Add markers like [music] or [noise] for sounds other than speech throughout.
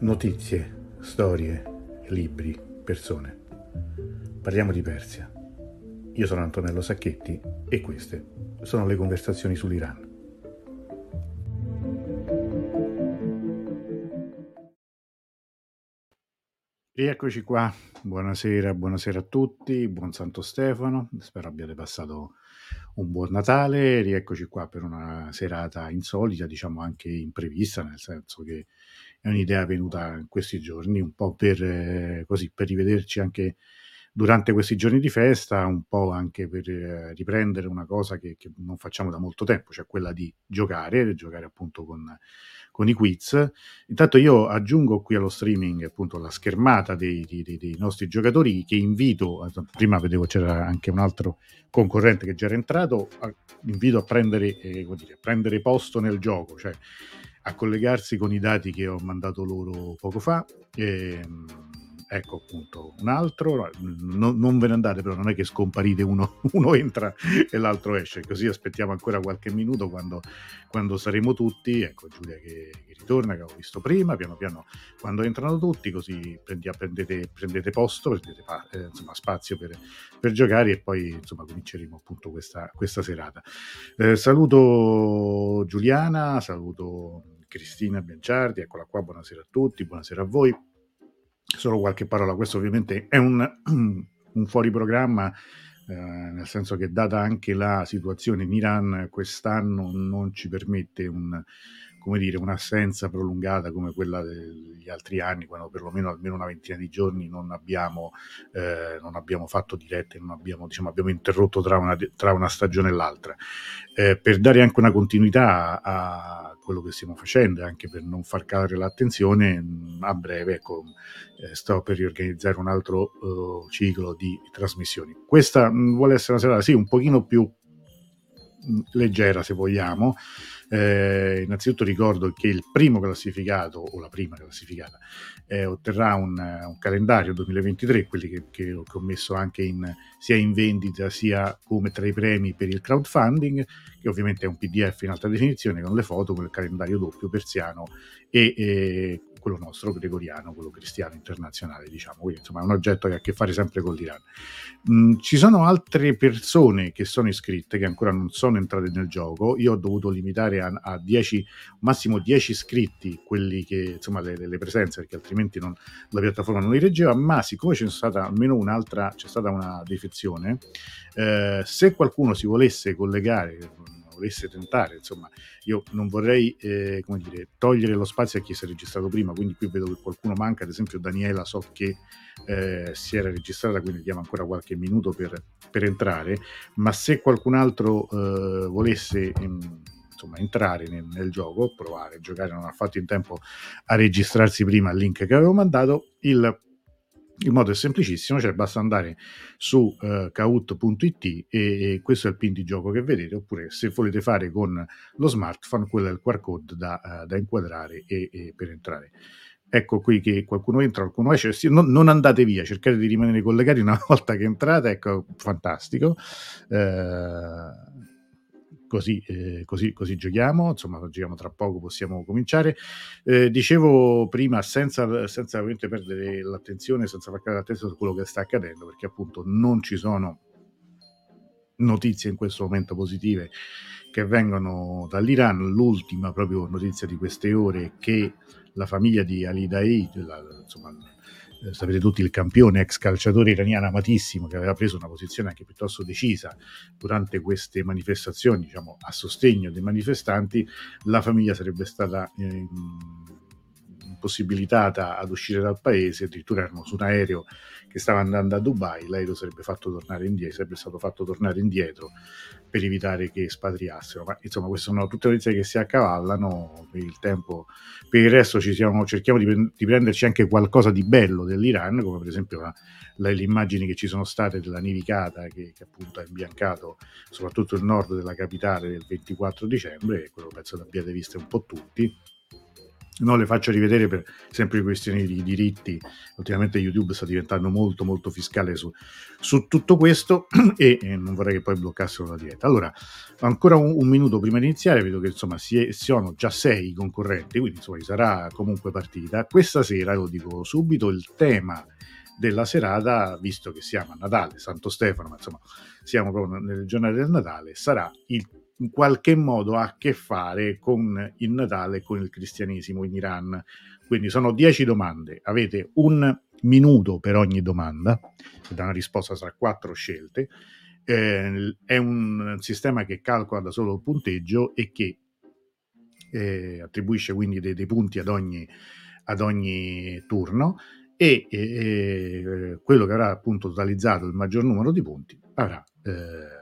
Notizie, storie, libri, persone. Parliamo di Persia. Io sono Antonello Sacchetti e queste sono le conversazioni sull'Iran. Rieccoci qua, buonasera, buonasera a tutti, buon Santo Stefano, spero abbiate passato un buon Natale, rieccoci qua per una serata insolita, diciamo anche imprevista, nel senso che è un'idea venuta in questi giorni, un po' per, eh, così, per rivederci anche durante questi giorni di festa, un po' anche per eh, riprendere una cosa che, che, non facciamo da molto tempo, cioè quella di giocare, giocare appunto con, con i quiz. Intanto io aggiungo qui allo streaming appunto la schermata dei, dei, dei nostri giocatori che invito, prima vedevo c'era anche un altro concorrente che già era entrato, invito a prendere, eh, dire, a prendere posto nel gioco, cioè a collegarsi con i dati che ho mandato loro poco fa. E, ehm, ecco appunto un altro, no, non ve ne andate però, non è che scomparite, uno, [laughs] uno entra e l'altro esce, così aspettiamo ancora qualche minuto quando, quando saremo tutti, ecco Giulia che, che, ritorna, che ho visto prima, piano piano quando entrano tutti, così prendi, prendete, prendete, posto, prendete eh, insomma, spazio per, per, giocare e poi insomma cominceremo appunto questa, questa serata. Eh, saluto Giuliana, saluto Cristina Bianciardi, eccola qua, buonasera a tutti, buonasera a voi. Solo qualche parola, questo ovviamente è un, [clears throat] un fuori programma, eh, nel senso che data anche la situazione in Iran, quest'anno non ci permette un, dire, un'assenza prolungata come quella degli altri anni, quando perlomeno almeno una ventina di giorni non abbiamo, eh, non abbiamo fatto dirette, non abbiamo, diciamo, abbiamo interrotto tra una, tra una stagione e l'altra. Eh, per dare anche una continuità a quello che stiamo facendo anche per non far calare l'attenzione, a breve ecco, eh, sto per riorganizzare un altro uh, ciclo di trasmissioni. Questa mh, vuole essere una serata sì, un pochino più mh, leggera se vogliamo, eh, innanzitutto ricordo che il primo classificato o la prima classificata eh, otterrà un, un, calendario 2023, quelli che, che, ho messo anche in, sia in vendita sia come tra i premi per il crowdfunding, che ovviamente è un PDF in alta definizione con le foto, con il calendario doppio persiano e, e quello nostro gregoriano, quello cristiano internazionale, diciamo. Quindi, insomma, è un oggetto che ha a che fare sempre con l'Iran. Mm, ci sono altre persone che sono iscritte, che ancora non sono entrate nel gioco. Io ho dovuto limitare a, a 10, massimo 10 iscritti, quelli che, insomma, le, le presenze, perché altrimenti non, la piattaforma non li reggeva, ma siccome c'è stata almeno un'altra, c'è stata una defezione, eh, se qualcuno si volesse collegare volesse tentare, insomma, io non vorrei, eh, come dire, togliere lo spazio a chi si è registrato prima, quindi qui vedo che qualcuno manca, ad esempio Daniela so che eh, si era registrata, quindi diamo ancora qualche minuto per, per entrare, ma se qualcun altro eh, volesse... In, insomma, entrare nel, nel, gioco, provare a giocare, non ha fatto in tempo a registrarsi prima il link che avevo mandato, il il modo è semplicissimo, cioè basta andare su eh, kahoot.it e, e, questo è il pin di gioco che vedete, oppure se volete fare con lo smartphone, quello è il QR code da, uh, da inquadrare e, e, per entrare. Ecco qui che qualcuno entra, qualcuno esce, non, non, andate via, cercate di rimanere collegati una [laughs] volta che entrate, ecco, fantastico. Uh, così, eh, così, così, giochiamo, insomma giochiamo tra poco, possiamo cominciare. Eh, dicevo prima, senza, senza perdere l'attenzione, senza far cadere l'attenzione su quello che sta accadendo, perché appunto non ci sono notizie in questo momento positive che vengono dall'Iran. L'ultima proprio notizia di queste ore è che la famiglia di Ali Daei, la, insomma, eh, sapete tutti il campione ex calciatore iraniano amatissimo che aveva preso una posizione anche piuttosto decisa durante queste manifestazioni, diciamo a sostegno dei manifestanti, la famiglia sarebbe stata eh, impossibilitata ad uscire dal paese, addirittura erano su un aereo che stava andando a Dubai, l'aereo sarebbe, fatto tornare indietro, sarebbe stato fatto tornare indietro per evitare che espatriassero. Ma insomma, queste sono tutte notizie che si accavallano per il tempo. Per il resto siamo, cerchiamo di, di, prenderci anche qualcosa di bello dell'Iran, come per esempio la, la, le immagini che ci sono state della nevicata che, che, appunto ha imbiancato soprattutto il nord della capitale del 24 dicembre, e quello penso l'abbiate visto un po' tutti non le faccio rivedere per sempre questioni di diritti. Ultimamente YouTube sta diventando molto molto fiscale su, su tutto questo [clears throat] e, e, non vorrei che poi bloccassero la diretta. Allora, ancora un, un minuto prima di iniziare, vedo che insomma si sono già sei concorrenti, quindi insomma sarà comunque partita. Questa sera, lo dico subito, il tema della serata, visto che siamo a Natale, Santo Stefano, ma insomma siamo proprio nelle giornate del Natale, sarà il in qualche modo ha a che fare con il Natale e con il cristianesimo in Iran. Quindi sono dieci domande, avete un minuto per ogni domanda, da una risposta tra quattro scelte. Eh, è un sistema che calcola da solo il punteggio e che eh, attribuisce quindi dei, dei punti ad ogni, ad ogni turno e eh, quello che avrà appunto totalizzato il maggior numero di punti avrà eh,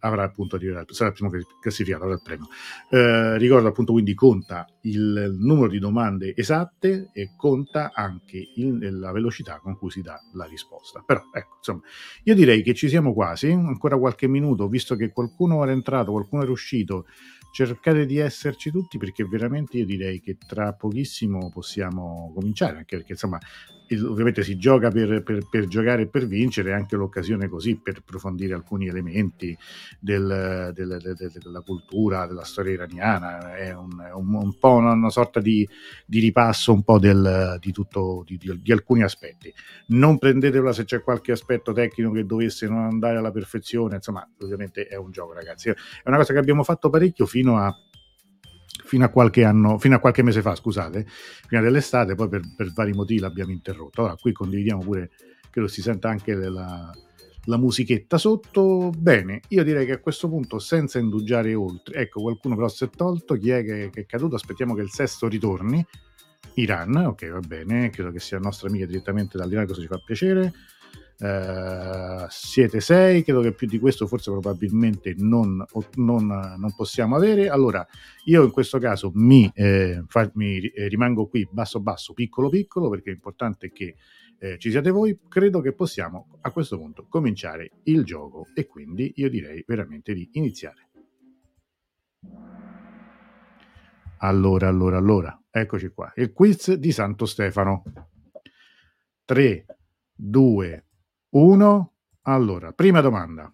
avrà appunto sarà il primo classificato, avrà il premio. Eh, ricordo appunto quindi conta il numero di domande esatte e conta anche il, la velocità con cui si dà la risposta. Però ecco, insomma, io direi che ci siamo quasi, ancora qualche minuto, visto che qualcuno era entrato, qualcuno era uscito, cercate di esserci tutti perché veramente io direi che tra pochissimo possiamo cominciare, anche perché insomma ovviamente si gioca per, per, per, giocare e per vincere, è anche l'occasione così per approfondire alcuni elementi del, del, del, della cultura, della storia iraniana, è un, un, un po' una, una, sorta di, di, ripasso un po' di, tutto, di, di, alcuni aspetti. Non prendetela se c'è qualche aspetto tecnico che dovesse non andare alla perfezione, insomma ovviamente è un gioco ragazzi, è una cosa che abbiamo fatto parecchio fino a fino a qualche anno, fino a qualche mese fa, scusate, prima dell'estate, poi per, per vari motivi l'abbiamo interrotto. Ora qui condividiamo pure, credo si senta anche la, la musichetta sotto. Bene, io direi che a questo punto, senza indugiare oltre, ecco, qualcuno però si è tolto, chi è che, che è caduto? Aspettiamo che il sesto ritorni. Iran, ok, va bene, credo che sia nostra amica direttamente dall'Iran, questo ci fa piacere. Uh, siete sei, credo che più di questo forse probabilmente non, non, non possiamo avere. Allora, io in questo caso mi, eh, fa, mi eh, rimango qui basso basso, piccolo piccolo, perché è importante che eh, ci siate voi. Credo che possiamo a questo punto cominciare il gioco e quindi io direi veramente di iniziare. Allora, allora, allora, eccoci qua. Il quiz di Santo Stefano. 3, 2, 1. Allora, prima domanda.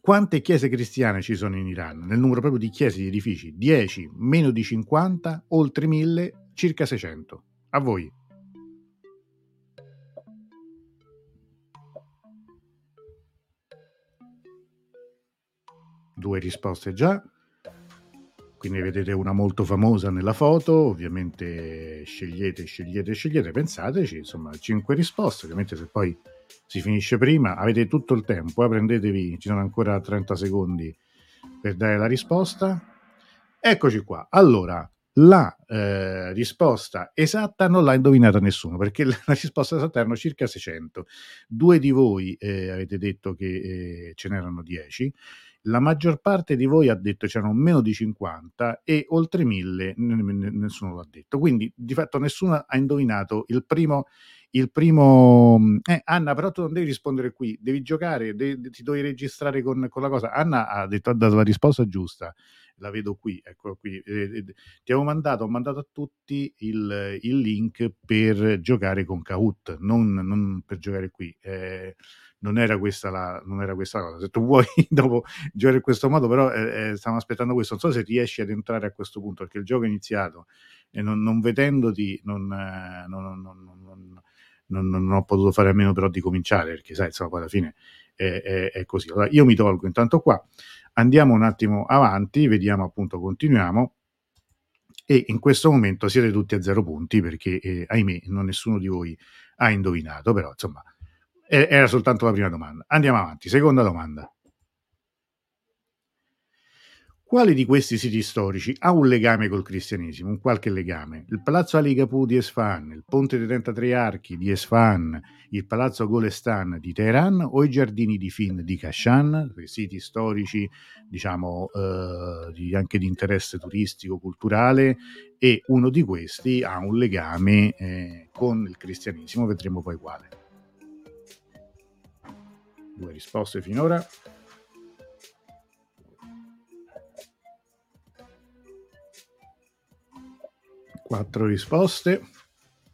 Quante chiese cristiane ci sono in Iran? Nel numero proprio di chiese, di edifici? 10, meno di 50, oltre 1000, circa 600. A voi. Due risposte già. Quindi vedete una molto famosa nella foto, ovviamente scegliete, scegliete, scegliete, pensateci, insomma, 5 risposte, ovviamente se poi si finisce prima, avete tutto il tempo, eh, prendetevi, ci sono ancora 30 secondi per dare la risposta. Eccoci qua. Allora, la eh, risposta esatta non l'ha indovinata nessuno perché [laughs] la risposta esatta erano circa 600. Due di voi eh, avete detto che eh, ce n'erano 10. La maggior parte di voi ha detto c'erano meno di 50 e oltre 1000 n- nessuno l'ha detto. Quindi di fatto nessuno ha indovinato il primo il primo... Mm, eh, Anna, però tu non devi rispondere qui, devi giocare, devi, ti devi registrare con, con, la cosa. Anna ha, detto, ha dato la risposta giusta, la vedo qui, ecco qui. Eh, eh, ti avevo mandato, ho mandato a tutti il, il link per giocare con Kahoot, non, non per giocare qui. Eh, non era, questa la, non era questa cosa. Se tu vuoi [laughs] dopo giocare in questo modo, però eh, eh, stiamo aspettando questo. Non so se riesci ad entrare a questo punto, perché il gioco è iniziato e non, non vedendoti non, non, non non, non, ho potuto fare a meno però di cominciare, perché sai, insomma, poi alla fine è, è, è così. Allora, io mi tolgo intanto qua, andiamo un attimo avanti, vediamo appunto, continuiamo. E in questo momento siete tutti a zero punti perché, eh, ahimè, non nessuno di voi ha indovinato, però insomma, era soltanto la prima domanda. Andiamo avanti, seconda domanda. Quale di questi siti storici ha un legame col cristianesimo, un qualche legame? Il palazzo Ali Kapur di Esfahan, il ponte dei 33 archi di Esfahan, il palazzo Golestan di Teheran o i giardini di Fin di Kashan, siti storici diciamo eh, anche di interesse turistico, culturale e uno di questi ha un legame eh, con il cristianesimo, vedremo poi quale. Due risposte finora. Quattro risposte.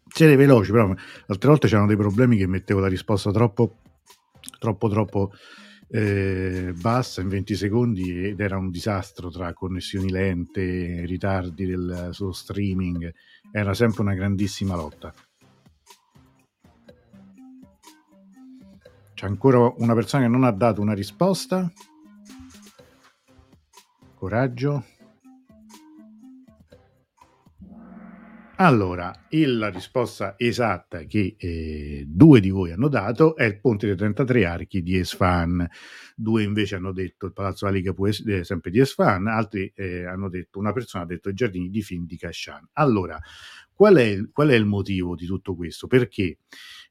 Siete veloci, però altre volte c'erano dei problemi che mettevo la risposta troppo, troppo, troppo eh, bassa in 20 secondi ed era un disastro tra connessioni lente, ritardi del suo streaming. Era sempre una grandissima lotta. C'è ancora una persona che non ha dato una risposta. Coraggio. Allora, la risposta esatta che eh, due di voi hanno dato è il ponte dei 33 archi di Esfan. Due invece hanno detto il Palazzo Aliga eh, sempre di Esfan, altri eh, hanno detto, una persona ha detto i giardini di Fin di Kashan. Allora, qual è, qual è il motivo di tutto questo? Perché?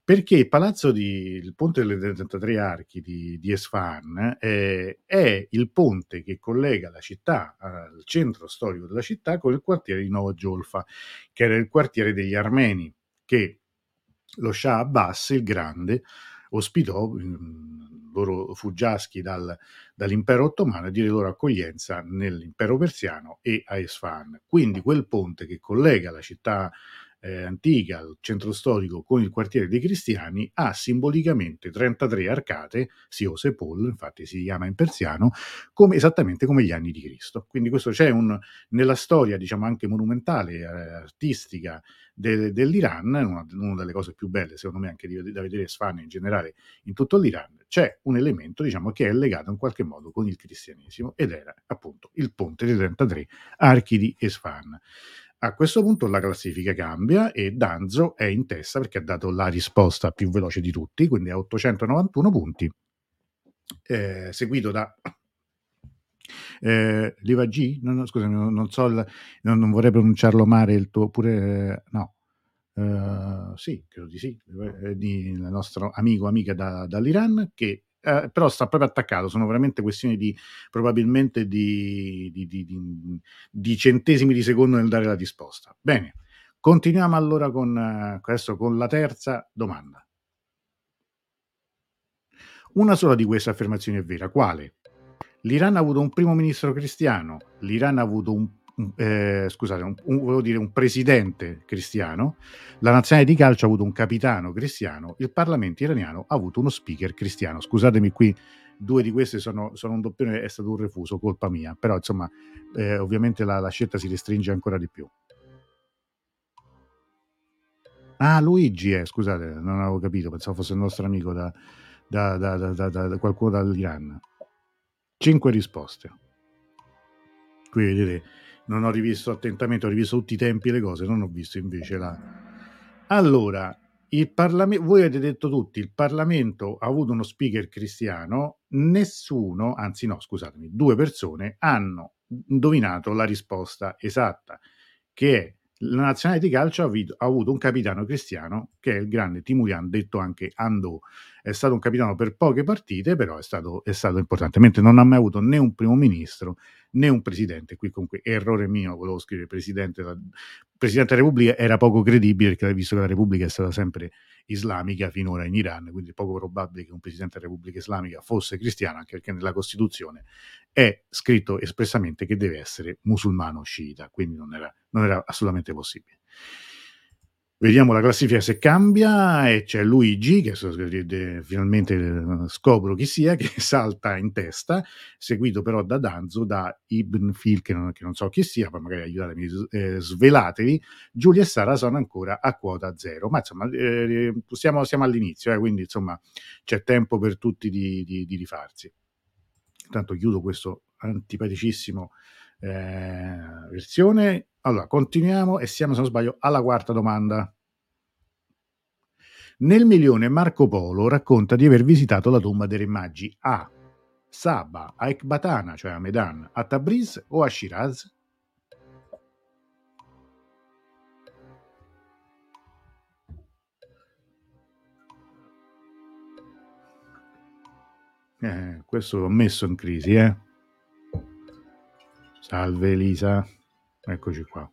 Perché il palazzo di il ponte delle 33 archi di, di Esfahan eh, è il ponte che collega la città al centro storico della città con il quartiere di Nova Giolfa, che era il quartiere degli armeni, che lo Shah Abbas il Grande ospitò mh, loro fuggiaschi dal, dall'impero ottomano e di loro accoglienza nell'impero persiano e a Esfahan. Quindi quel ponte che collega la città eh, antica, il centro storico con il quartiere dei cristiani, ha simbolicamente 33 arcate, Siose Paul, infatti si chiama in persiano, come, esattamente come gli anni di Cristo. Quindi questo c'è un, nella storia, diciamo anche monumentale, eh, artistica de, dell'Iran, una, una, delle cose più belle, secondo me, anche di, da vedere Sfan in generale in tutto l'Iran, c'è un elemento, diciamo, che è legato in qualche modo con il cristianesimo ed era appunto il ponte dei 33 archi di Esfan. A questo punto la classifica cambia e Danzo è in testa perché ha dato la risposta più veloce di tutti, quindi a 891 punti, eh, seguito da eh, G, no, no, scusami, non, so, il, non, non, vorrei pronunciarlo male, il tuo pure, eh, no, uh, sì, credo di sì, eh, di, il nostro amico, amica da, dall'Iran, che eh, però sta proprio attaccato, sono veramente questioni di probabilmente di, di, di, di, centesimi di secondo nel dare la risposta. Bene, continuiamo allora con, eh, adesso con la terza domanda. Una sola di queste affermazioni è vera, quale? L'Iran ha avuto un primo ministro cristiano, l'Iran ha avuto un eh, scusate, un, un, dire un presidente cristiano, la nazionale di calcio ha avuto un capitano cristiano, il Parlamento iraniano ha avuto uno speaker cristiano. Scusatemi qui, due di queste sono, sono un doppione, è stato un refuso, colpa mia, però insomma eh, ovviamente la, la, scelta si restringe ancora di più. Ah, Luigi, eh, scusate, non avevo capito, pensavo fosse il nostro amico da, da, da, da qualcuno dall'Iran. Cinque risposte. Qui vedete non ho rivisto attentamente, ho rivisto tutti i tempi e le cose, non ho visto invece la... Allora, il Parlamento, voi avete detto tutti, il Parlamento ha avuto uno speaker cristiano, nessuno, anzi no, scusatemi, due persone hanno indovinato la risposta esatta, che è la nazionale di calcio ha avuto un capitano cristiano che è il grande Timurian, detto anche Andò. È stato un capitano per poche partite, però è stato, è stato importante, mentre non ha mai avuto né un primo ministro né un presidente. Qui comunque errore mio, volevo scrivere presidente. La, presidente della Repubblica era poco credibile perché visto che la Repubblica è stata sempre islamica finora in Iran, quindi è poco probabile che un presidente della Repubblica Islamica fosse cristiano, anche perché nella Costituzione è scritto espressamente che deve essere musulmano sciita, quindi non era, non era assolutamente possibile. Vediamo la classifica se cambia e c'è Luigi che finalmente eh, scopro chi sia, che [laughs] salta in testa, seguito però da Danzo, da Ibn Fil che non, che non so chi sia, poi magari aiutatemi, eh, svelatevi, Giulia e Sara sono ancora a quota zero, ma insomma eh, siamo, siamo, all'inizio, eh, quindi insomma c'è tempo per tutti di, di, di rifarsi. Intanto chiudo questo antipaticissimo eh, versione. Allora, continuiamo e siamo, se non sbaglio, alla quarta domanda. Nel milione Marco Polo racconta di aver visitato la tomba dei re magi a Saba, a Ekbatana, cioè a Medan, a Tabriz o a Shiraz? Eh, questo l'ho messo in crisi, eh. Salve Elisa, eccoci qua.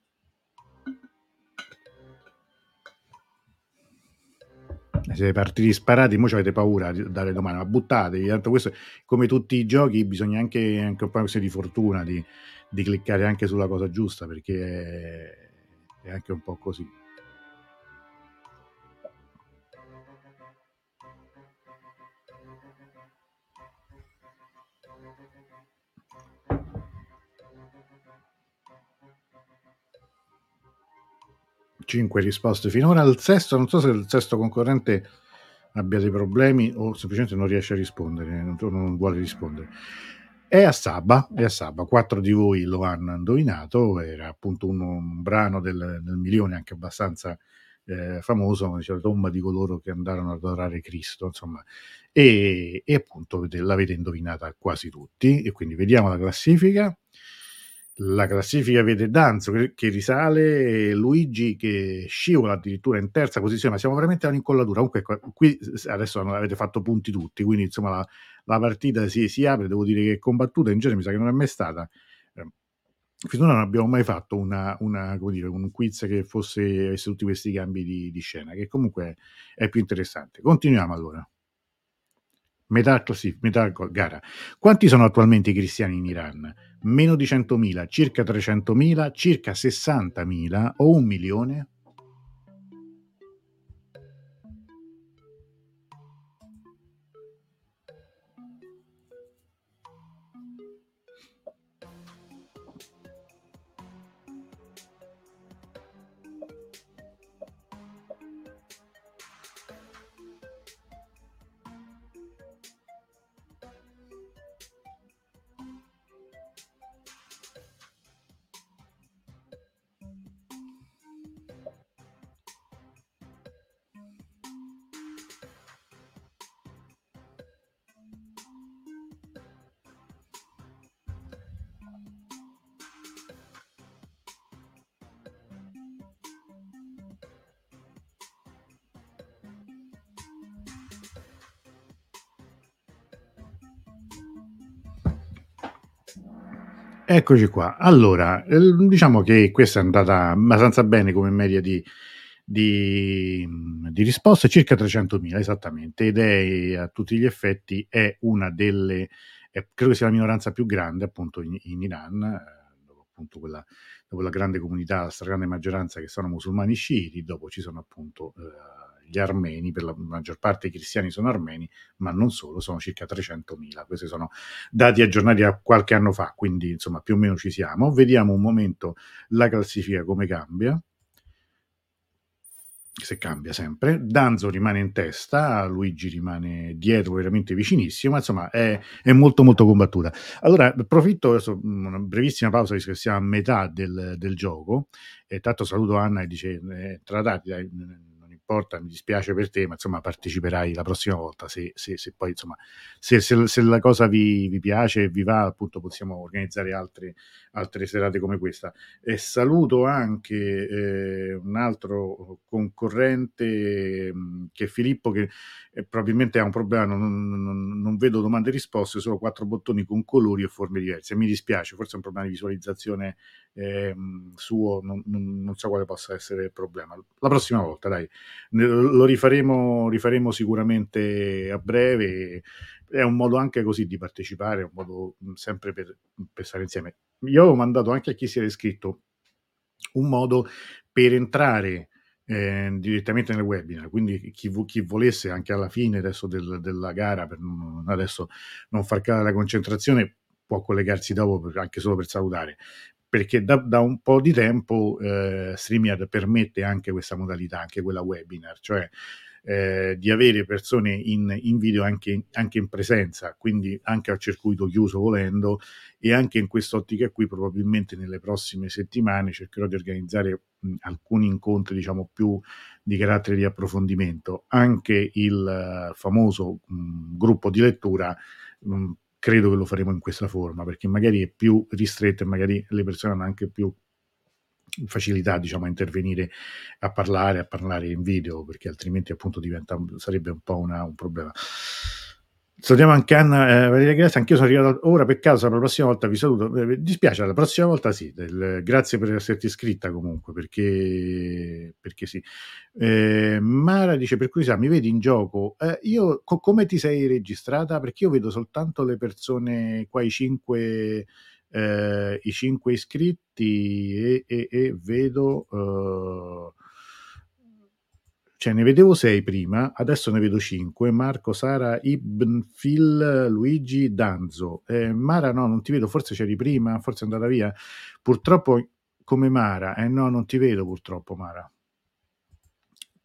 Siete partiti sparati, ora avete paura di dare domani, ma buttatevi. Questo, come tutti i giochi, bisogna anche, anche un po' di fortuna di, di, cliccare anche sulla cosa giusta perché è anche un po' così. Cinque risposte finora. Il sesto, non so se il sesto concorrente abbia dei problemi o semplicemente non riesce a rispondere, non, non vuole rispondere. È a Saba, è a Saba, quattro di voi lo hanno indovinato, era appunto un, un brano del, del, milione anche abbastanza eh, famoso, dice la tomba di coloro che andarono ad adorare Cristo, insomma, e, e appunto l'avete indovinata quasi tutti, e quindi vediamo la classifica la classifica vede Danzo che, che, risale, Luigi che scivola addirittura in terza posizione, ma siamo veramente a un'incollatura. Comunque, qui adesso avete fatto punti tutti, quindi insomma la, la partita si, si, apre. Devo dire che combattuta in genere mi sa che non è mai stata. Eh, finora non abbiamo mai fatto una, una, dire, un quiz che fosse avesse tutti questi cambi di, di scena, che comunque è più interessante. Continuiamo allora metà, metà gara. Quanti sono attualmente i cristiani in Iran? Meno di 100.000, circa 300.000, circa 60.000 o un milione? Eccoci qua. Allora, diciamo che questa è andata abbastanza bene come media di, di, di risposte, circa 300.000 esattamente, ed è a tutti gli effetti è una delle, è, credo che sia la minoranza più grande appunto in, in Iran, eh, dopo appunto quella, dopo la grande comunità, la stragrande maggioranza che sono musulmani sciiti, dopo ci sono appunto... Eh, gli armeni, per la maggior parte i cristiani sono armeni, ma non solo, sono circa 300.000. Questi sono dati aggiornati a qualche anno fa, quindi insomma più o meno ci siamo. Vediamo un momento la classifica come cambia se cambia sempre. Danzo rimane in testa, Luigi rimane dietro, veramente vicinissimo, insomma è, è molto molto combattuta. Allora approfitto, adesso una brevissima pausa, visto che siamo a metà del, del gioco, e tanto saluto Anna e dice, eh, tratati, dai, importa, mi dispiace per te, ma insomma parteciperai la prossima volta se, se, se poi insomma se, se, la cosa vi, vi piace e vi va appunto possiamo organizzare altre, altre serate come questa. E saluto anche eh, un altro concorrente mm, che è Filippo che eh, probabilmente ha un problema, non, non, non, vedo domande e risposte, solo quattro bottoni con colori e forme diverse. Mi dispiace, forse è un problema di visualizzazione eh, suo, non, non, so quale possa essere il problema. La prossima volta, dai, lo rifaremo, rifaremo sicuramente a breve è un modo anche così di partecipare, è un modo sempre per, per stare insieme. Io avevo mandato anche a chi si era iscritto un modo per entrare eh, direttamente nel webinar, quindi chi, chi, volesse anche alla fine adesso del, della gara, per non, adesso non far calare la concentrazione, può collegarsi dopo per, anche solo per salutare, perché da, da un po' di tempo eh, StreamYard permette anche questa modalità, anche quella webinar, cioè eh, di avere persone in, in video anche, anche, in presenza, quindi anche al circuito chiuso volendo e anche in quest'ottica qui probabilmente nelle prossime settimane cercherò di organizzare mh, alcuni incontri diciamo più di carattere di approfondimento, anche il uh, famoso mh, gruppo di lettura mh, credo che lo faremo in questa forma perché magari è più ristretto e magari le persone hanno anche più facilità diciamo a intervenire a parlare a parlare in video perché altrimenti appunto diventa sarebbe un po' una, un problema Salutiamo anche Anna eh, Valeria Grazie, anch'io sono arrivato ora per caso, la prossima volta vi saluto. Eh, dispiace, la prossima volta sì, del, grazie per esserti iscritta comunque, perché, perché sì. Eh, Mara dice, per curiosità, mi vedi in gioco? Eh, io, co- come ti sei registrata? Perché io vedo soltanto le persone, qua i cinque eh, i cinque iscritti e, e, e vedo, cioè ne vedevo sei prima, adesso ne vedo cinque, Marco, Sara, Ibn, Phil, Luigi, Danzo. Eh, Mara no, non ti vedo, forse c'eri prima, forse è andata via. Purtroppo come Mara, eh no, non ti vedo purtroppo Mara.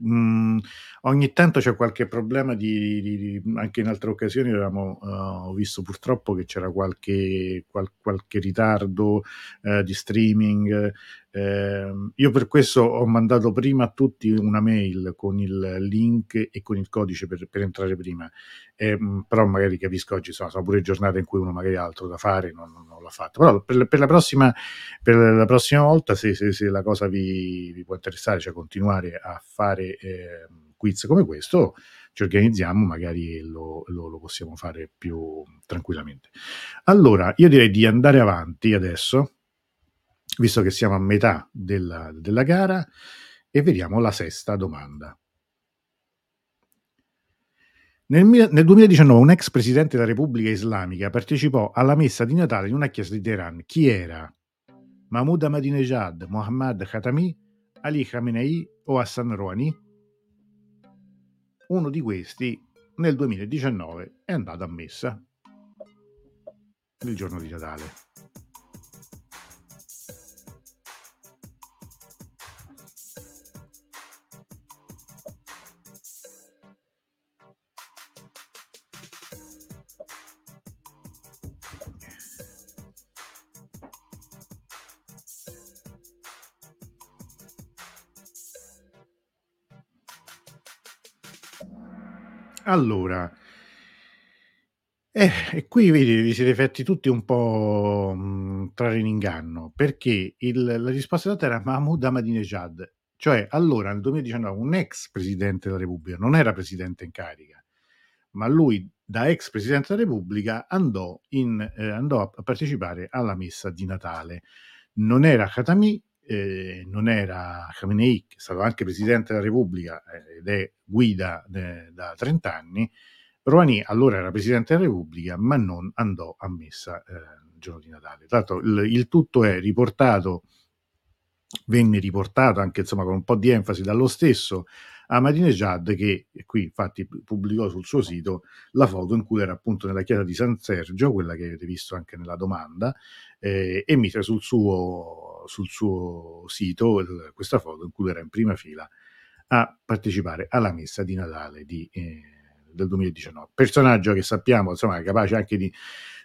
Mm, ogni tanto c'è qualche problema di, di, di anche in altre occasioni avevamo uh, visto purtroppo che c'era qualche, qual, qualche ritardo uh, di streaming eh, io per questo ho mandato prima a tutti una mail con il link e con il codice per, per entrare prima. Eh, però magari capisco oggi insomma, sono pure giornate in cui uno magari ha altro da fare non, non, non l'ha fatto. Però per, per, la prossima, per la prossima volta se, se, se la cosa vi, vi, può interessare cioè continuare a fare eh, quiz come questo ci organizziamo magari lo, lo, lo possiamo fare più tranquillamente. Allora io direi di andare avanti adesso visto che siamo a metà della, della gara e vediamo la sesta domanda. Nel, nel, 2019 un ex presidente della Repubblica Islamica partecipò alla messa di Natale in una chiesa di Teheran. Chi era? Mahmoud Ahmadinejad, Mohammad Khatami, Ali Khamenei o Hassan Rouhani? Uno di questi nel 2019 è andato a messa il giorno di Natale. Allora, eh, e qui vedi, vi siete fatti tutti un po' mh, mm, trarre in inganno, perché il, la risposta data era Mahmoud Ahmadinejad, cioè allora nel 2019 un ex presidente della Repubblica, non era presidente in carica, ma lui da ex presidente della Repubblica andò, in, eh, andò a partecipare alla messa di Natale. Non era Khatami, eh, non era Khamenei, che è stato anche presidente della Repubblica eh, ed è guida de, da 30 anni, Rouhani allora era presidente della Repubblica, ma non andò a messa eh, il giorno di Natale. Tra l'altro il, il tutto è riportato, venne riportato anche insomma con un po' di enfasi dallo stesso Ahmadinejad che qui infatti pubblicò sul suo sito la foto in cui era appunto nella chiesa di San Sergio, quella che avete visto anche nella domanda, eh, e mise sul suo, sul suo sito questa foto in cui era in prima fila a partecipare alla messa di Natale di, eh, del 2019. Personaggio che sappiamo, insomma, capace anche di,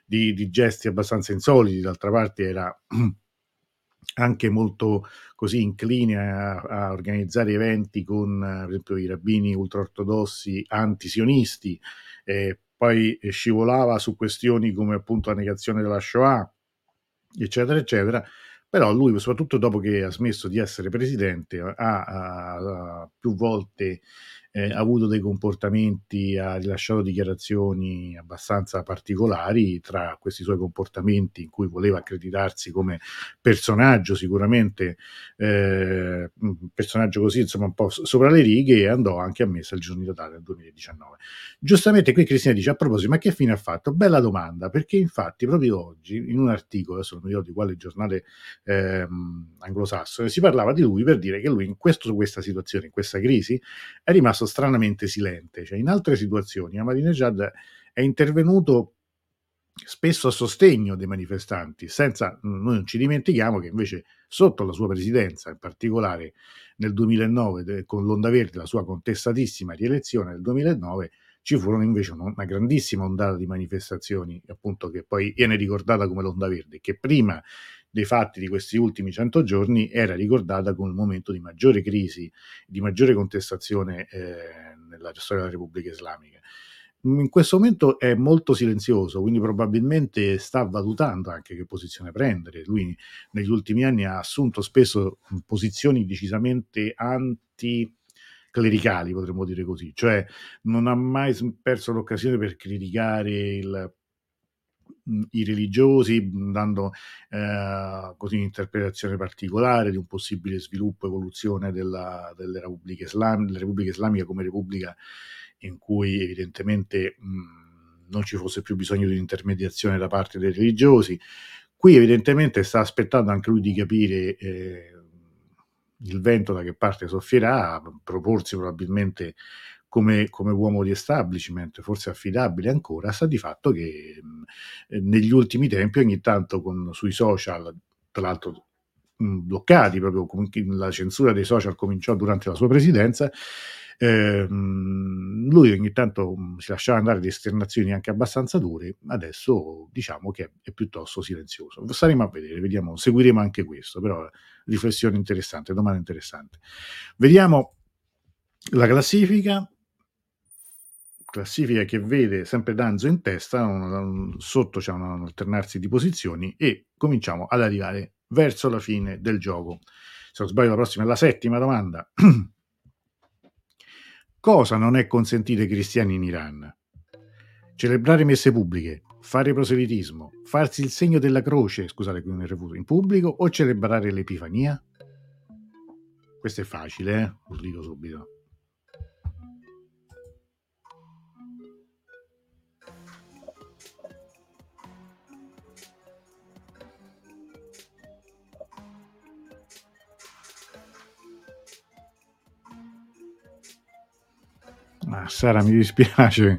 di, di gesti abbastanza insoliti, d'altra parte era [clears throat] anche molto così incline a, a, organizzare eventi con per esempio i rabbini ultraortodossi antisionisti, eh, poi scivolava su questioni come appunto la negazione della Shoah, eccetera, eccetera. Però lui, soprattutto dopo che ha smesso di essere presidente, ha, ha, ha più volte eh, avuto dei comportamenti, ha rilasciato dichiarazioni abbastanza particolari tra questi suoi comportamenti in cui voleva accreditarsi come personaggio sicuramente eh, personaggio così insomma un po' sopra le righe e andò anche a messa il giorno di Natale del 2019 giustamente qui Cristina dice a proposito ma che fine ha fatto? bella domanda perché infatti proprio oggi in un articolo adesso non mi ricordo di quale giornale eh, anglosassone si parlava di lui per dire che lui in questo, questa situazione in questa crisi è rimasto rimasto stranamente silente. Cioè, in altre situazioni Ahmadinejad è intervenuto spesso a sostegno dei manifestanti, senza, noi non ci dimentichiamo che invece sotto la sua presidenza, in particolare nel 2009 con l'Onda Verde, la sua contestatissima rielezione nel 2009, ci furono invece una grandissima ondata di manifestazioni, appunto che poi viene ricordata come l'Onda Verde, che prima dei fatti di questi ultimi 100 giorni era ricordata come un momento di maggiore crisi, di maggiore contestazione eh, nella storia della Repubblica Islamica. In questo momento è molto silenzioso, quindi probabilmente sta valutando anche che posizione prendere. Lui negli ultimi anni ha assunto spesso posizioni decisamente anti clericali, potremmo dire così, cioè non ha mai perso l'occasione per criticare il i religiosi, dando eh, così un'interpretazione particolare di un possibile sviluppo, evoluzione della, delle repubbliche islam, della Repubblica Islamica come repubblica in cui evidentemente mh, non ci fosse più bisogno di un'intermediazione da parte dei religiosi. Qui evidentemente sta aspettando anche lui di capire eh, il vento da che parte soffierà, proporsi probabilmente come, come, uomo di establishment, forse affidabile ancora, sta di fatto che eh, negli ultimi tempi ogni tanto con, sui social, tra l'altro mh, bloccati, proprio la censura dei social cominciò durante la sua presidenza, eh, lui ogni tanto si lasciava andare di esternazioni anche abbastanza dure, adesso diciamo che è piuttosto silenzioso. Staremo a vedere, vediamo, seguiremo anche questo, però riflessione interessante, domanda interessante. Vediamo la classifica classifica che vede sempre Danzo in testa, un, sotto c'è un alternarsi di posizioni e cominciamo ad arrivare verso la fine del gioco. Se non sbaglio la prossima è la settima domanda. [clears throat] Cosa non è consentito ai cristiani in Iran? Celebrare messe pubbliche, fare proselitismo, farsi il segno della croce, scusate qui non è refuto, in pubblico o celebrare l'Epifania? Questo è facile, eh? Lo dico subito. Ah, Sara, mi dispiace.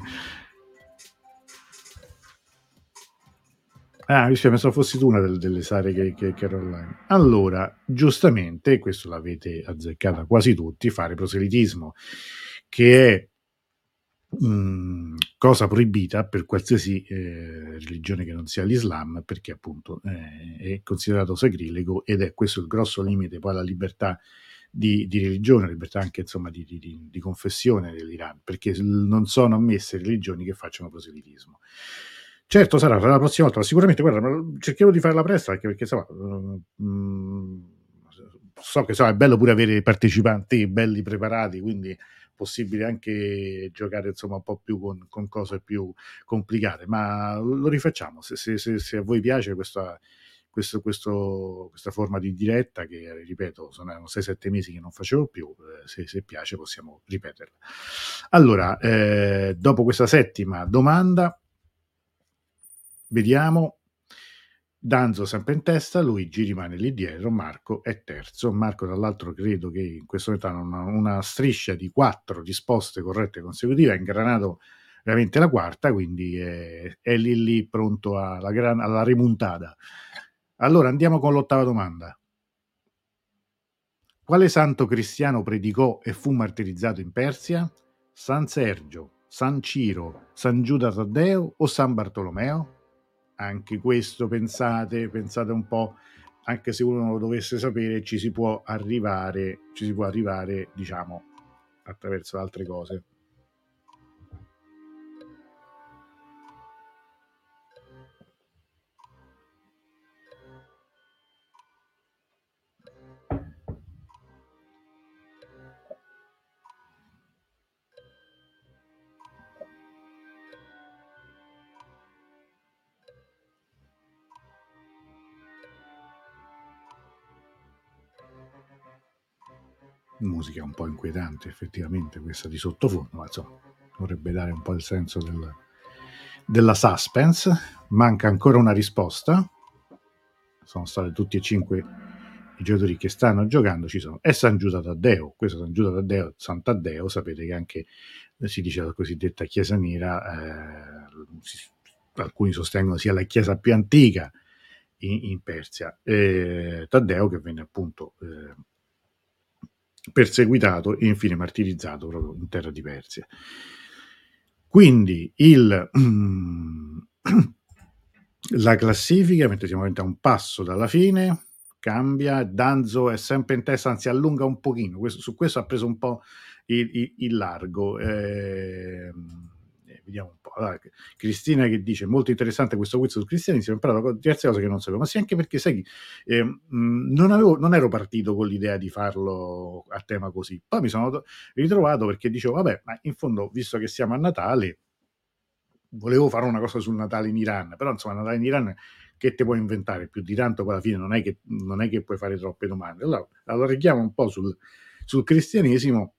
Ah, mi dispiace, pensavo fossi tu una delle, delle Sare che, che, che era online. Allora, giustamente, questo l'avete azzeccata quasi tutti, fare proselitismo, che è mm, cosa proibita per qualsiasi eh, religione che non sia l'Islam, perché appunto eh, è considerato sacrilego ed è questo il grosso limite poi alla libertà di, di religione, libertà anche insomma di, di, di, confessione dell'Iran, perché non sono ammesse religioni che facciano proselitismo. Certo, sarà la prossima volta, sicuramente guarda, cercherò di farla presto anche perché insomma, mm, so che insomma, è bello pure avere partecipanti belli preparati, quindi possibile anche giocare insomma un po' più con, con cose più complicate, ma lo rifacciamo se, se, se, se a voi piace questa questo, questo, questa forma di diretta che, ripeto, sono 6-7 mesi che non facevo più, eh, se, se, piace possiamo ripeterla. Allora, eh, dopo questa settima domanda, vediamo. Danzo sempre in testa, Luigi rimane lì dietro, Marco è terzo. Marco, dall'altro, credo che in questo momento ha una, una striscia di quattro risposte corrette consecutive, ha ingranato veramente la quarta, quindi è, è lì lì pronto alla, gran, alla rimuntata. Allora andiamo con l'ottava domanda. Quale santo cristiano predicò e fu martirizzato in Persia? San Sergio, San Ciro, San Giuda Taddeo o San Bartolomeo? Anche questo pensate, pensate un po', anche se uno non lo dovesse sapere, ci si può arrivare, ci si può arrivare, diciamo, attraverso altre cose. Musica un po' inquietante effettivamente questa di sottofondo, ma insomma dovrebbe dare un po' il senso del, della suspense. Manca ancora una risposta. Sono stati tutti e cinque i giocatori che stanno giocando. Ci sono. È San Giuda Taddeo. Questo San Giuda Taddeo, San Taddeo, sapete che anche si dice la cosiddetta Chiesa Nera. Eh, si, alcuni sostengono sia la chiesa più antica in, in Persia. Eh, Taddeo che venne appunto eh, perseguitato e infine martirizzato proprio in terra di Persia. Quindi il, [clears throat] la classifica, mentre siamo a un passo dalla fine, cambia, Danzo è sempre in testa, anzi allunga un pochino, questo, su questo ha preso un po' il, il, il largo. Eh, vediamo un po'. Allora, Cristina che dice molto interessante questo quiz sul cristianesimo, ho imparato diverse cose che non sapevo, ma sì anche perché sai, eh, non, avevo, non, ero partito con l'idea di farlo a tema così, poi mi sono ritrovato perché dicevo vabbè, ma in fondo visto che siamo a Natale, volevo fare una cosa sul Natale in Iran, però insomma Natale in Iran che ti puoi inventare più di tanto poi alla fine non è che, non è che puoi fare troppe domande. Allora, allora richiamo un po' sul, sul cristianesimo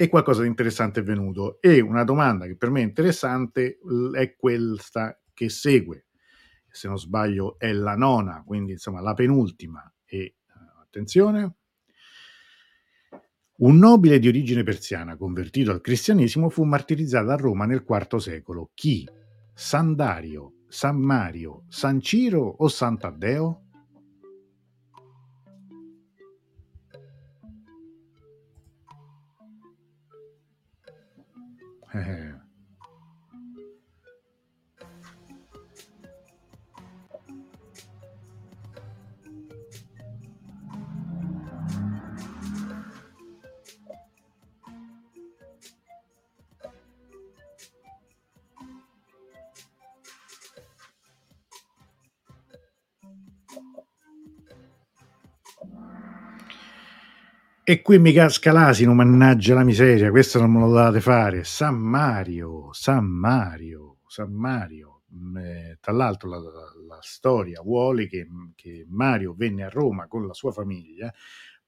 e qualcosa di interessante è venuto. E una domanda che per me è interessante è questa che segue. Se non sbaglio è la nona, quindi insomma la penultima. E uh, attenzione, Un nobile di origine persiana convertito al cristianesimo fu martirizzato a Roma nel IV secolo. Chi? San Dario, San Mario, San Ciro o Sant'Addeo? Eh. Hehe. [laughs] E qui mi casca l'asino, mannaggia la miseria, questo non me lo dovete fare. San Mario, San Mario, San Mario. Mm, eh, tra l'altro la, la, la storia vuole che, che, Mario venne a Roma con la sua famiglia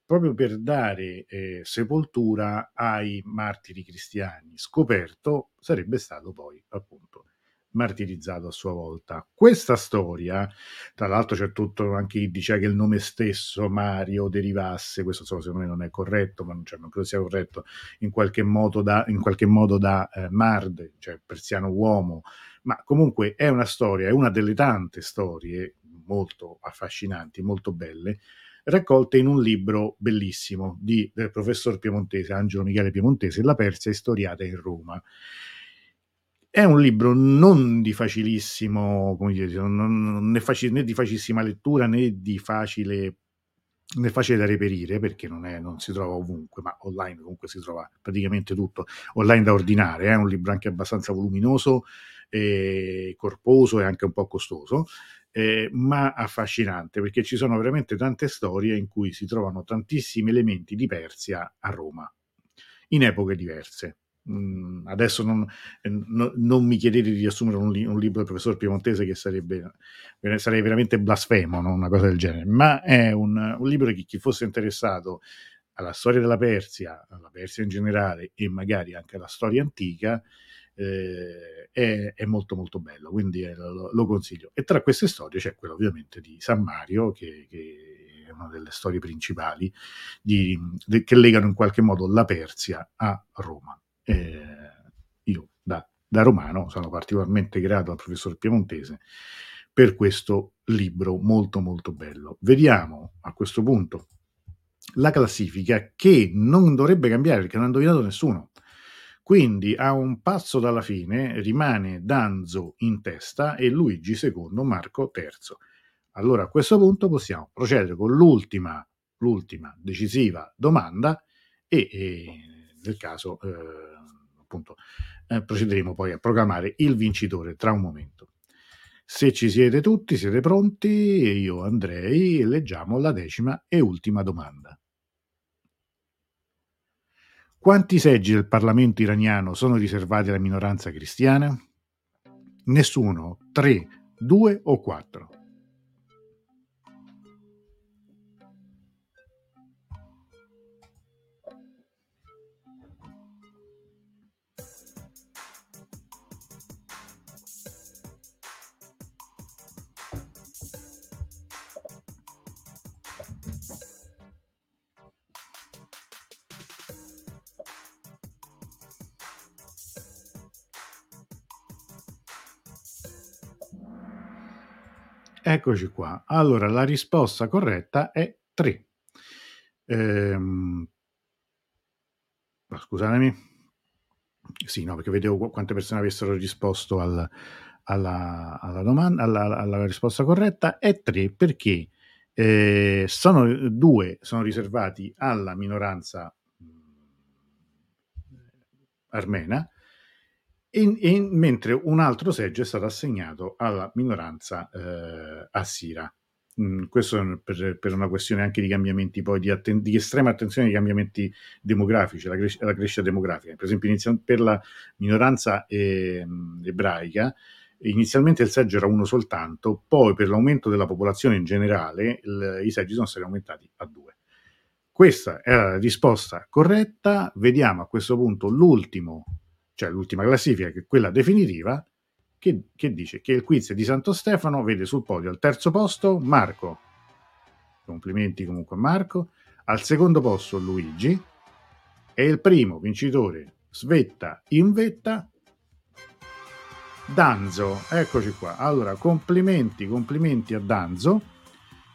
proprio per dare eh, sepoltura ai martiri cristiani. Scoperto sarebbe stato poi appunto martirizzato a sua volta. Questa storia, tra l'altro c'è tutto anche chi dice che il nome stesso Mario derivasse, questo secondo me non è corretto, ma cioè, non credo sia corretto, in qualche modo da, qualche modo da eh, Mard, cioè persiano uomo, ma comunque è una storia, è una delle tante storie molto affascinanti, molto belle, raccolte in un libro bellissimo di, del professor piemontese Angelo Michele Piemontese, La Persia istoriata in Roma. È un libro non di facilissimo, come dire, non, non è facile, né di facilissima lettura né di facile non facile da reperire perché non, è, non, si trova ovunque, ma online comunque si trova praticamente tutto online da ordinare. È un libro anche abbastanza voluminoso, eh, corposo e anche un po' costoso, eh, ma affascinante perché ci sono veramente tante storie in cui si trovano tantissimi elementi di Persia a Roma in epoche diverse. Mm, adesso non, eh, no, non, mi chiedete di assumere un, un, libro del professor Piemontese che sarebbe, sarei veramente blasfemo, no? una cosa del genere, ma è un, un libro che chi fosse interessato alla storia della Persia, alla Persia in generale e magari anche alla storia antica, eh, è, è, molto molto bello, quindi eh, lo, lo, consiglio. E tra queste storie c'è quella ovviamente di San Mario, che, che è una delle storie principali di, de, che legano in qualche modo la Persia a Roma. Eh, io da, da, romano sono particolarmente grato al professor Piemontese per questo libro molto molto bello. Vediamo a questo punto la classifica che non dovrebbe cambiare perché non ha indovinato nessuno. Quindi a un passo dalla fine rimane Danzo in testa e Luigi secondo, Marco terzo. Allora a questo punto possiamo procedere con l'ultima, l'ultima decisiva domanda e, e nel caso eh, appunto eh, procederemo poi a programmare il vincitore tra un momento. Se ci siete tutti, siete pronti, io andrei e leggiamo la decima e ultima domanda. Quanti seggi del Parlamento iraniano sono riservati alla minoranza cristiana? Nessuno, tre, due o quattro? Eccoci qua. Allora, la risposta corretta è 3. Ehm, scusatemi. Sì, no, perché vedevo quante persone avessero risposto al, alla, alla, domanda, alla, alla, risposta corretta. È 3 perché eh, sono due sono riservati alla minoranza armena in, in, mentre un altro seggio è stato assegnato alla minoranza eh, assira. Mm, questo per, per, una questione anche di cambiamenti, poi di, atten- di estrema attenzione ai cambiamenti demografici, alla, cres- alla crescita demografica. Per esempio, inizial- per la minoranza eh, ebraica, inizialmente il seggio era uno soltanto, poi per l'aumento della popolazione in generale il, i seggi sono stati aumentati a due. Questa è la risposta corretta. Vediamo a questo punto l'ultimo cioè l'ultima classifica, che è quella definitiva, che, che, dice che il quiz di Santo Stefano vede sul podio al terzo posto Marco. Complimenti comunque a Marco. Al secondo posto Luigi. E il primo vincitore, svetta in vetta, Danzo, eccoci qua. Allora, complimenti, complimenti a Danzo,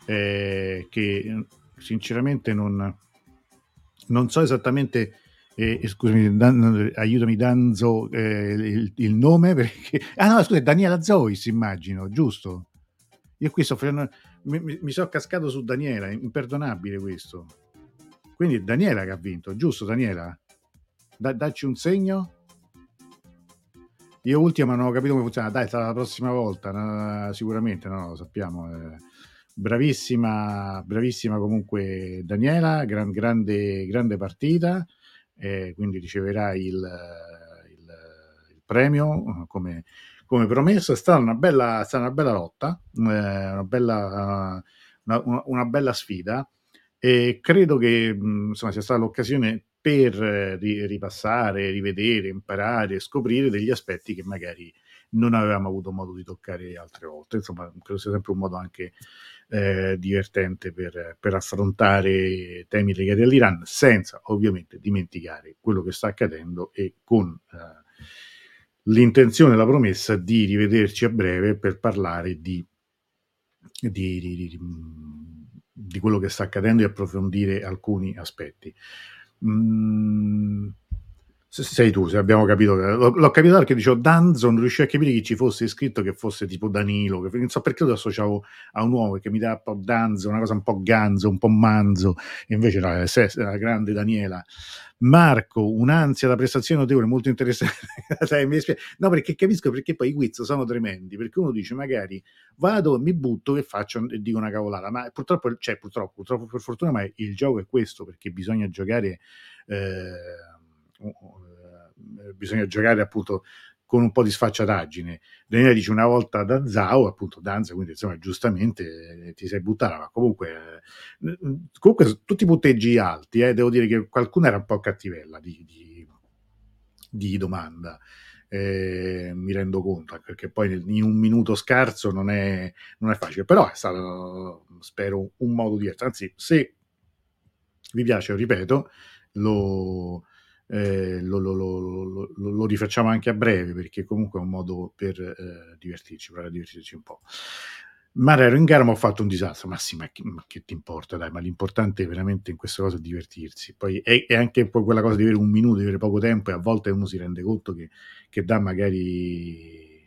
eh, che sinceramente non, non so esattamente, eh, scusami, Dan, aiutami Danzo, eh, il, il, nome, perché... Ah no, scusa, Daniela Zois, immagino, giusto? Io qui sto facendo... Mi, mi, mi sono cascato su Daniela, imperdonabile questo. Quindi è Daniela che ha vinto, giusto Daniela? Da, dacci un segno. Io ultima non ho capito come funziona. Dai, sarà la prossima volta, no, sicuramente, no, lo sappiamo. Eh. Bravissima, bravissima comunque Daniela, gran, grande, grande partita, eh, quindi riceverai il, il, il premio come, come, promesso. È stata una bella, stata una bella lotta, eh, una, bella, una, una, bella sfida e credo che insomma, sia stata l'occasione per eh, ripassare, rivedere, imparare, scoprire degli aspetti che magari non avevamo avuto modo di toccare altre volte. Insomma, credo sia sempre un modo anche eh, divertente per, per, affrontare temi legati all'Iran, senza ovviamente dimenticare quello che sta accadendo e con eh, l'intenzione e la promessa di rivederci a breve per parlare di, di, di, di quello che sta accadendo e approfondire alcuni aspetti. Mm, sei tu, se abbiamo capito. L'ho, l'ho capito perché dicevo Danzo, non riuscivo a capire chi ci fosse scritto che fosse tipo Danilo, che non so perché lo associavo a un uomo che mi dà un po' Danzo, una cosa un po' ganzo, un po' manzo, invece no, è la grande Daniela. Marco, un'ansia da prestazione notevole, molto interessante. [laughs] no, perché capisco perché poi i quiz sono tremendi, perché uno dice magari vado, mi butto e faccio e dico una cavolata, ma purtroppo, cioè purtroppo, purtroppo per fortuna, ma il gioco è questo, perché bisogna giocare... Eh, bisogna giocare appunto con un po' di sfacciataggine. Daniele dice una volta da Zao, appunto danza, quindi insomma giustamente eh, ti sei buttata, ma comunque, eh, comunque tutti punteggi alti, eh, devo dire che qualcuno era un po' cattivella di, di, di domanda. Eh, mi rendo conto perché poi in un minuto scarso non è, non è facile però è stato spero un modo diverso anzi se vi piace ripeto lo, eh, lo, lo, lo, lo, rifacciamo anche a breve perché comunque è un modo per eh, divertirci, per divertirci un po'. Ma ero in gara, ma ho fatto un disastro. Ma sì, ma che, ma che ti importa, dai? Ma l'importante è veramente in questa cosa divertirsi. Poi è, è, anche poi quella cosa di avere un minuto, di avere poco tempo, e a volte uno si rende conto che, che dà magari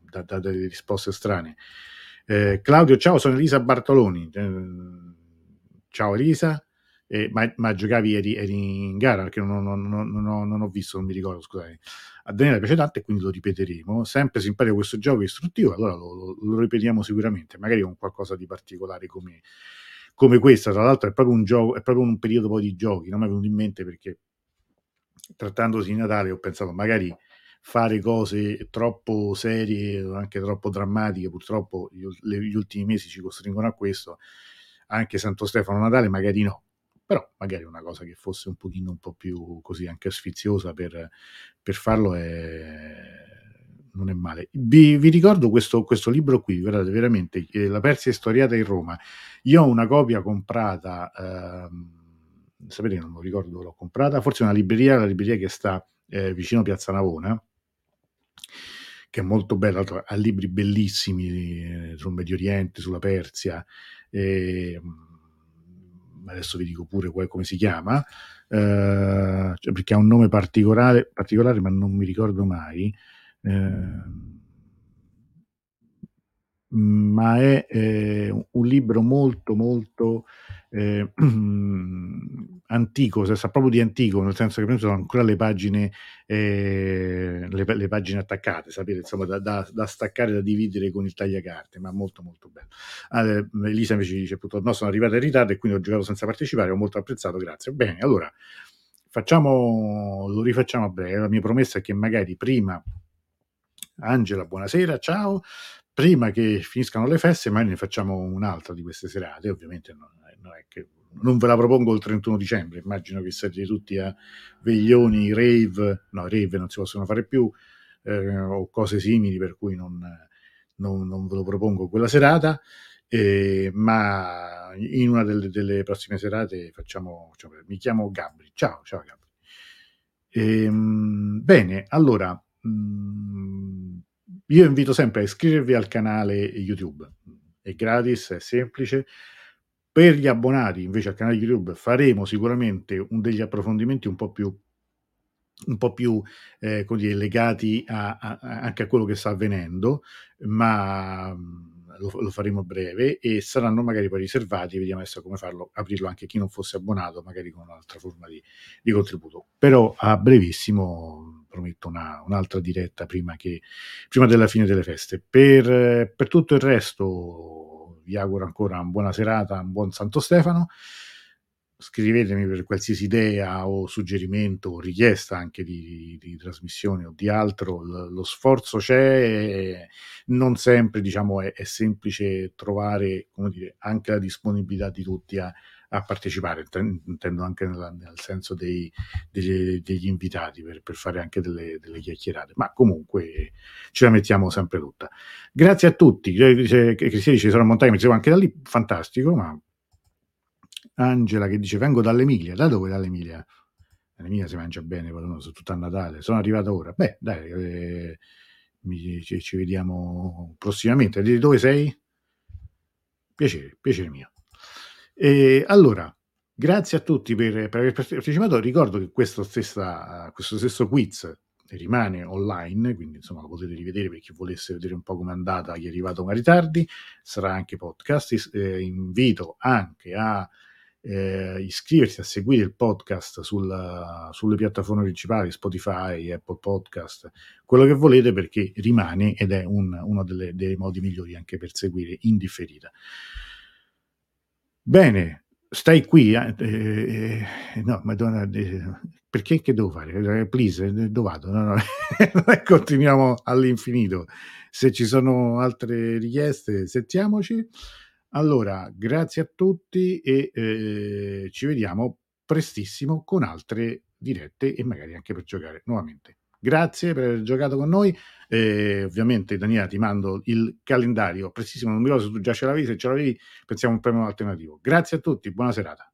da, da, delle risposte strane. Eh, Claudio, ciao, sono Elisa Bartoloni. Eh, ciao Elisa. Eh, ma, ma, giocavi, eri, eri, in gara perché non, non, non, non, ho visto, non mi ricordo, scusate. A Daniele piace tanto e quindi lo ripeteremo. Sempre simpatico questo gioco istruttivo, allora lo, lo, lo, ripetiamo sicuramente, magari con qualcosa di particolare come, come questa. Tra l'altro è proprio un gioco, è proprio un periodo poi di giochi, non mi è venuto in mente perché trattandosi di Natale ho pensato magari fare cose troppo serie, anche troppo drammatiche, purtroppo gli, gli ultimi mesi ci costringono a questo, anche Santo Stefano Natale magari no però magari una cosa che fosse un pochino un po' più così anche sfiziosa per, per farlo è, non è male. Vi, vi ricordo questo, questo, libro qui, guardate, veramente, eh, La Persia storiata in Roma. Io ho una copia comprata, ehm, sapete, non lo ricordo dove l'ho comprata, forse una libreria, la libreria che sta eh, vicino Piazza Navona, che è molto bella, ha libri bellissimi eh, sul Medio Oriente, sulla Persia. Eh, adesso vi dico pure come si chiama, eh, cioè perché ha un nome particolare, particolare, ma non mi ricordo mai. Eh, ma è eh, un libro molto molto eh, [clears throat] antico, sa proprio di antico, nel senso che sono ancora le pagine, eh, le, le, pagine attaccate, sapete, insomma, da, da, da, staccare, da dividere con il tagliacarte, ma molto molto bello. Ah, Elisa invece dice, appunto, no, sono arrivata in ritardo e quindi ho giocato senza partecipare, ho molto apprezzato, grazie. Bene, allora, facciamo, lo rifacciamo a breve, la mia promessa è che magari prima Angela, buonasera, ciao prima che finiscano le feste, magari ne facciamo un'altra di queste serate. Ovviamente non, non, è che, non ve la propongo il 31 dicembre, immagino che siete tutti a veglioni, rave, no, rave non si possono fare più, eh, o cose simili, per cui non, non, non, ve lo propongo quella serata. eh, ma in una delle, delle prossime serate facciamo, facciamo, mi chiamo Gabri. Ciao, ciao Gabri. Ehm, bene, allora, mh, mm, io invito sempre a iscrivervi al canale YouTube, è gratis, è semplice. Per gli abbonati invece al canale YouTube faremo sicuramente un degli approfondimenti un po' più un po' più eh, dire, legati a, a, anche a quello che sta avvenendo, ma lo, lo, faremo a breve e saranno magari poi riservati, vediamo adesso come farlo, aprirlo anche chi non fosse abbonato, magari con un'altra forma di, di contributo. Però a brevissimo prometto una, un'altra diretta prima, che, prima della fine delle feste. Per, per tutto il resto vi auguro ancora una buona serata, un buon Santo Stefano. Scrivetemi per qualsiasi idea o suggerimento o richiesta anche di, di, trasmissione o di altro, lo, lo sforzo c'è, non sempre diciamo, è, è, semplice trovare dire, anche la disponibilità di tutti a, a partecipare, intendo anche nella, nel senso dei, degli, degli, invitati per, per fare anche delle, delle, chiacchierate, ma comunque ce la mettiamo sempre tutta. Grazie a tutti, Cristiani dice sono montagne, mi seguo anche da lì, fantastico, ma Angela che dice vengo dall'Emilia, da dove dall'Emilia? L'Emilia si mangia bene, soprattutto a Natale, sono arrivato ora. Beh, dai, eh, mi, ci, ci, vediamo prossimamente. Di dove sei? Piacere, piacere mio. E, allora, grazie a tutti per, per aver partecipato. Ricordo che questo, stessa, questo stesso quiz rimane online, quindi insomma lo potete rivedere per chi volesse vedere un po' come è andata, chi è arrivato magari tardi, sarà anche podcast. Eh, invito anche a eh, iscriversi a seguire il podcast sulla, sulle piattaforme principali, Spotify, Apple Podcast, quello che volete perché rimane ed è un, uno delle, dei modi migliori anche per seguire in differita. Bene, stai qui, eh, eh, no, madonna, eh, perché che devo fare? Eh, please, eh, dove vado? No, no. [laughs] continuiamo all'infinito. Se ci sono altre richieste, sentiamoci. Allora, grazie a tutti e eh, ci vediamo prestissimo con altre dirette e magari anche per giocare nuovamente. Grazie per aver giocato con noi. Eh, ovviamente, Daniela, ti mando il calendario prestissimo. Non mi ricordo se tu già ce l'avevi. Se ce l'avevi, pensiamo a un premio alternativo. Grazie a tutti, buona serata.